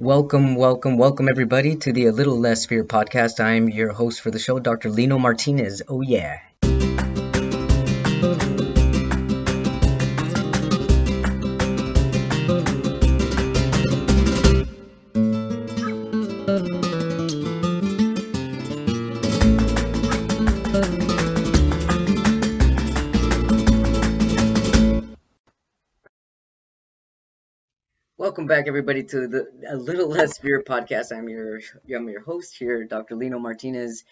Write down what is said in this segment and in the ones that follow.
Welcome, welcome, welcome everybody to the A Little Less Fear podcast. I'm your host for the show, Dr. Lino Martinez. Oh yeah. Welcome back, everybody, to the A Little Less Fear podcast. I'm your I'm your host here, Dr. Lino Martinez.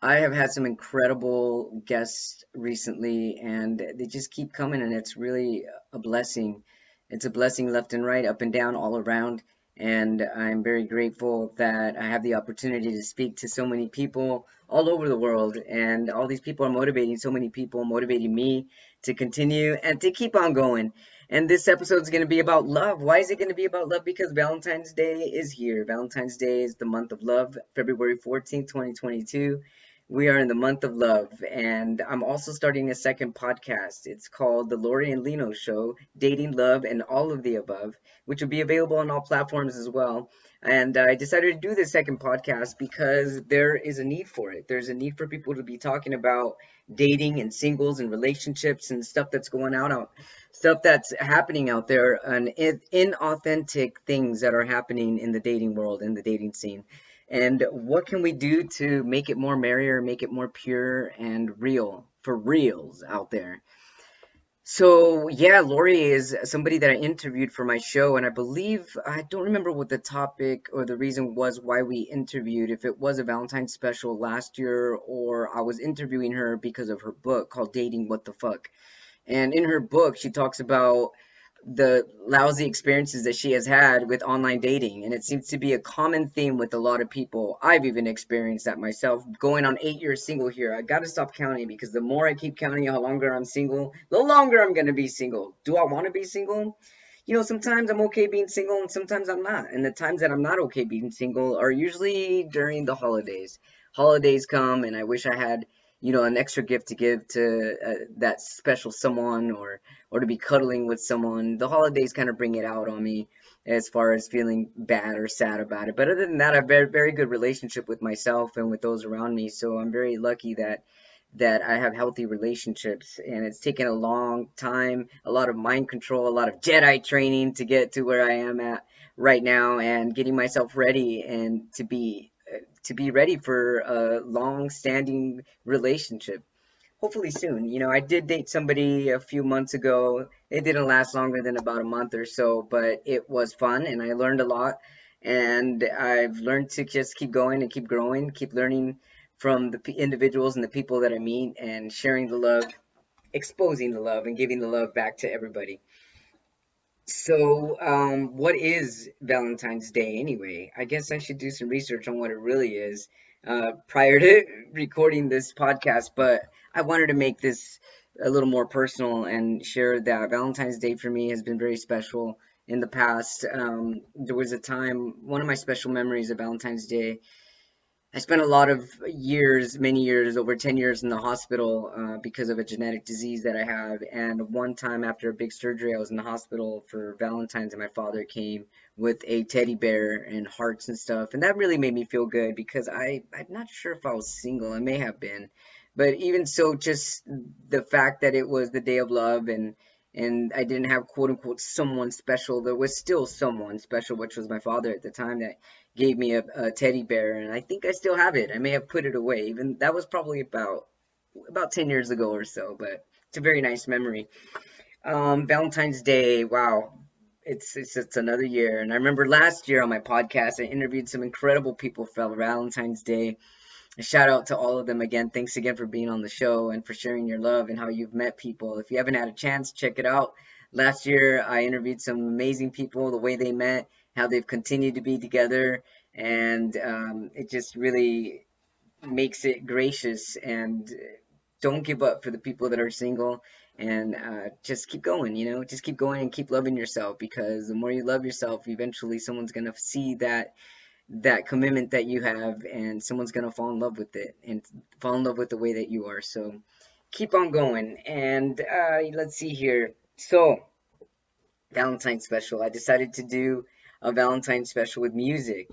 I have had some incredible guests recently, and they just keep coming, and it's really a blessing. It's a blessing left and right, up and down, all around. And I'm very grateful that I have the opportunity to speak to so many people all over the world. And all these people are motivating so many people, motivating me to continue and to keep on going. And this episode is going to be about love. Why is it going to be about love? Because Valentine's Day is here. Valentine's Day is the month of love, February 14th, 2022. We are in the month of love, and I'm also starting a second podcast. It's called The Lori and Lino Show Dating, Love, and All of the Above, which will be available on all platforms as well. And I decided to do this second podcast because there is a need for it. There's a need for people to be talking about dating and singles and relationships and stuff that's going out out stuff that's happening out there and inauthentic things that are happening in the dating world in the dating scene and what can we do to make it more merrier make it more pure and real for reals out there? So yeah lori is somebody that i interviewed for my show and i believe i don't remember what the topic or the reason was why we interviewed if it was a valentine's special last year or i was interviewing her because of her book called dating what the fuck. And in her book, she talks about the lousy experiences that she has had with online dating. And it seems to be a common theme with a lot of people. I've even experienced that myself. Going on eight years single here, I got to stop counting because the more I keep counting how longer I'm single, the longer I'm to be single. Do I want to be single? You know, sometimes I'm okay being single and sometimes I'm not. And the times that I'm not okay being single are usually during the holidays. Holidays come and I wish I had you know an extra gift to give to uh, that special someone or or to be cuddling with someone. The holidays kind of bring it out on me as far as feeling bad or sad about it. But other than that i have a very very good relationship with myself and with those around me. So i'm very lucky that that i have healthy relationships. And it's taken a long time a lot of mind control a lot of jedi training to get to where i am at right now and getting myself ready and to be to be ready for a long-standing relationship. Hopefully soon. You know i did date somebody a few months ago. It didn't last longer than about a month or so but it was fun and i learned a lot. And i've learned to just keep going and keep growing keep learning from the individuals and the people that i meet and sharing the love exposing the love and giving the love back to everybody so, um, what is Valentine's Day anyway? I guess I should do some research on what it really is uh, prior to recording this podcast, but I wanted to make this a little more personal and share that Valentine's Day for me has been very special in the past. Um, there was a time, one of my special memories of Valentine's Day I spent a lot of years, many years, over 10 years in the hospital uh, because of a genetic disease that I have. And one time after a big surgery, I was in the hospital for Valentine's, and my father came with a teddy bear and hearts and stuff. And that really made me feel good because I, I'm not sure if I was single. I may have been. But even so, just the fact that it was the day of love and and I didn't have quote unquote someone special. There was still someone special, which was my father at the time that gave me a, a, teddy bear, and I think I still have it. I may have put it away. Even that was probably about about ten years ago or so, but it's a very nice memory. Um, Valentine's Day, wow, it's, it's it's another year. And I remember last year on my podcast, I interviewed some incredible people for Valentine's Day. Shout out to all of them again. Thanks again for being on the show and for sharing your love and how you've met people. If you haven't had a chance, check it out. Last year, I interviewed some amazing people, the way they met, how they've continued to be together, and um, it just really makes it gracious. And don't give up for the people that are single, and uh, just keep going. You know, just keep going and keep loving yourself because the more you love yourself, eventually someone's gonna see that that commitment that you have and someone's going to fall in love with it and fall in love with the way that you are. So keep on going. And uh, let's see here. So valentine's special. I decided to do a Valentine's special with music.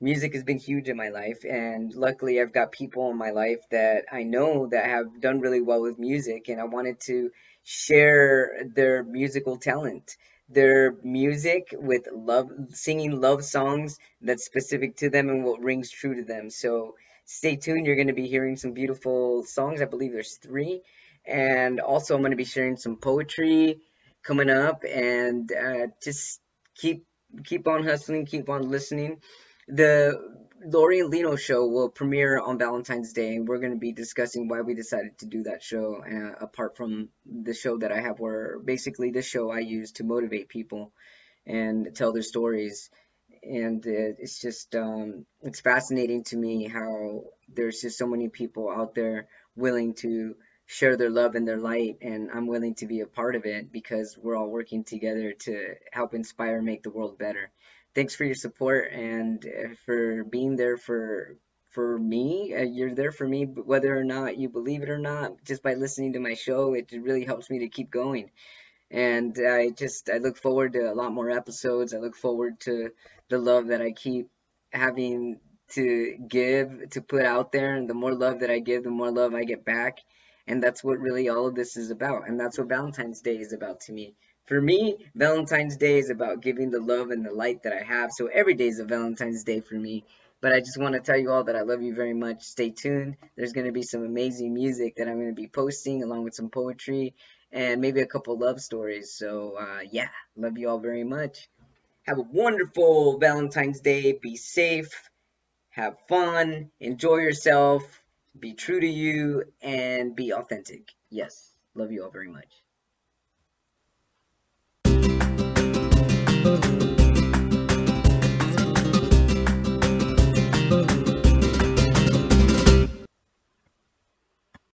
Music has been huge in my life, and luckily, I've got people in my life that I know that have done really well with music, and I wanted to share their musical talent their music with love singing love songs that's specific to them and what rings true to them. So stay tuned. You're going to be hearing some beautiful songs. I believe there's three. And also i'm going to be sharing some poetry coming up. And uh, just keep keep on hustling keep on listening. The Lori and Lino show will premiere on Valentine's Day, and we're going to be discussing why we decided to do that show. Uh, apart from the show that I have, where basically this show I use to motivate people and tell their stories, and it's just um, it's fascinating to me how there's just so many people out there willing to share their love and their light, and I'm willing to be a part of it because we're all working together to help inspire, make the world better thanks for your support and uh, for being there for for me. Uh, you're there for me, whether or not you believe it or not. Just by listening to my show, it really helps me to keep going. And I just I look forward to a lot more episodes. I look forward to the love that I keep having to give to put out there and the more love that I give the more love I get back and that's what really all of this is about and that's what Valentine's Day is about to me for me, Valentine's Day is about giving the love and the light that I have. So every day is a Valentine's Day for me. But I just want to tell you all that I love you very much. Stay tuned. There's going to be some amazing music that I'm going to be posting along with some poetry and maybe a couple love stories. So, uh, yeah, love you all very much. Have a wonderful Valentine's Day. Be safe. Have fun. Enjoy yourself. Be true to you and be authentic. Yes, love you all very much. Thank you.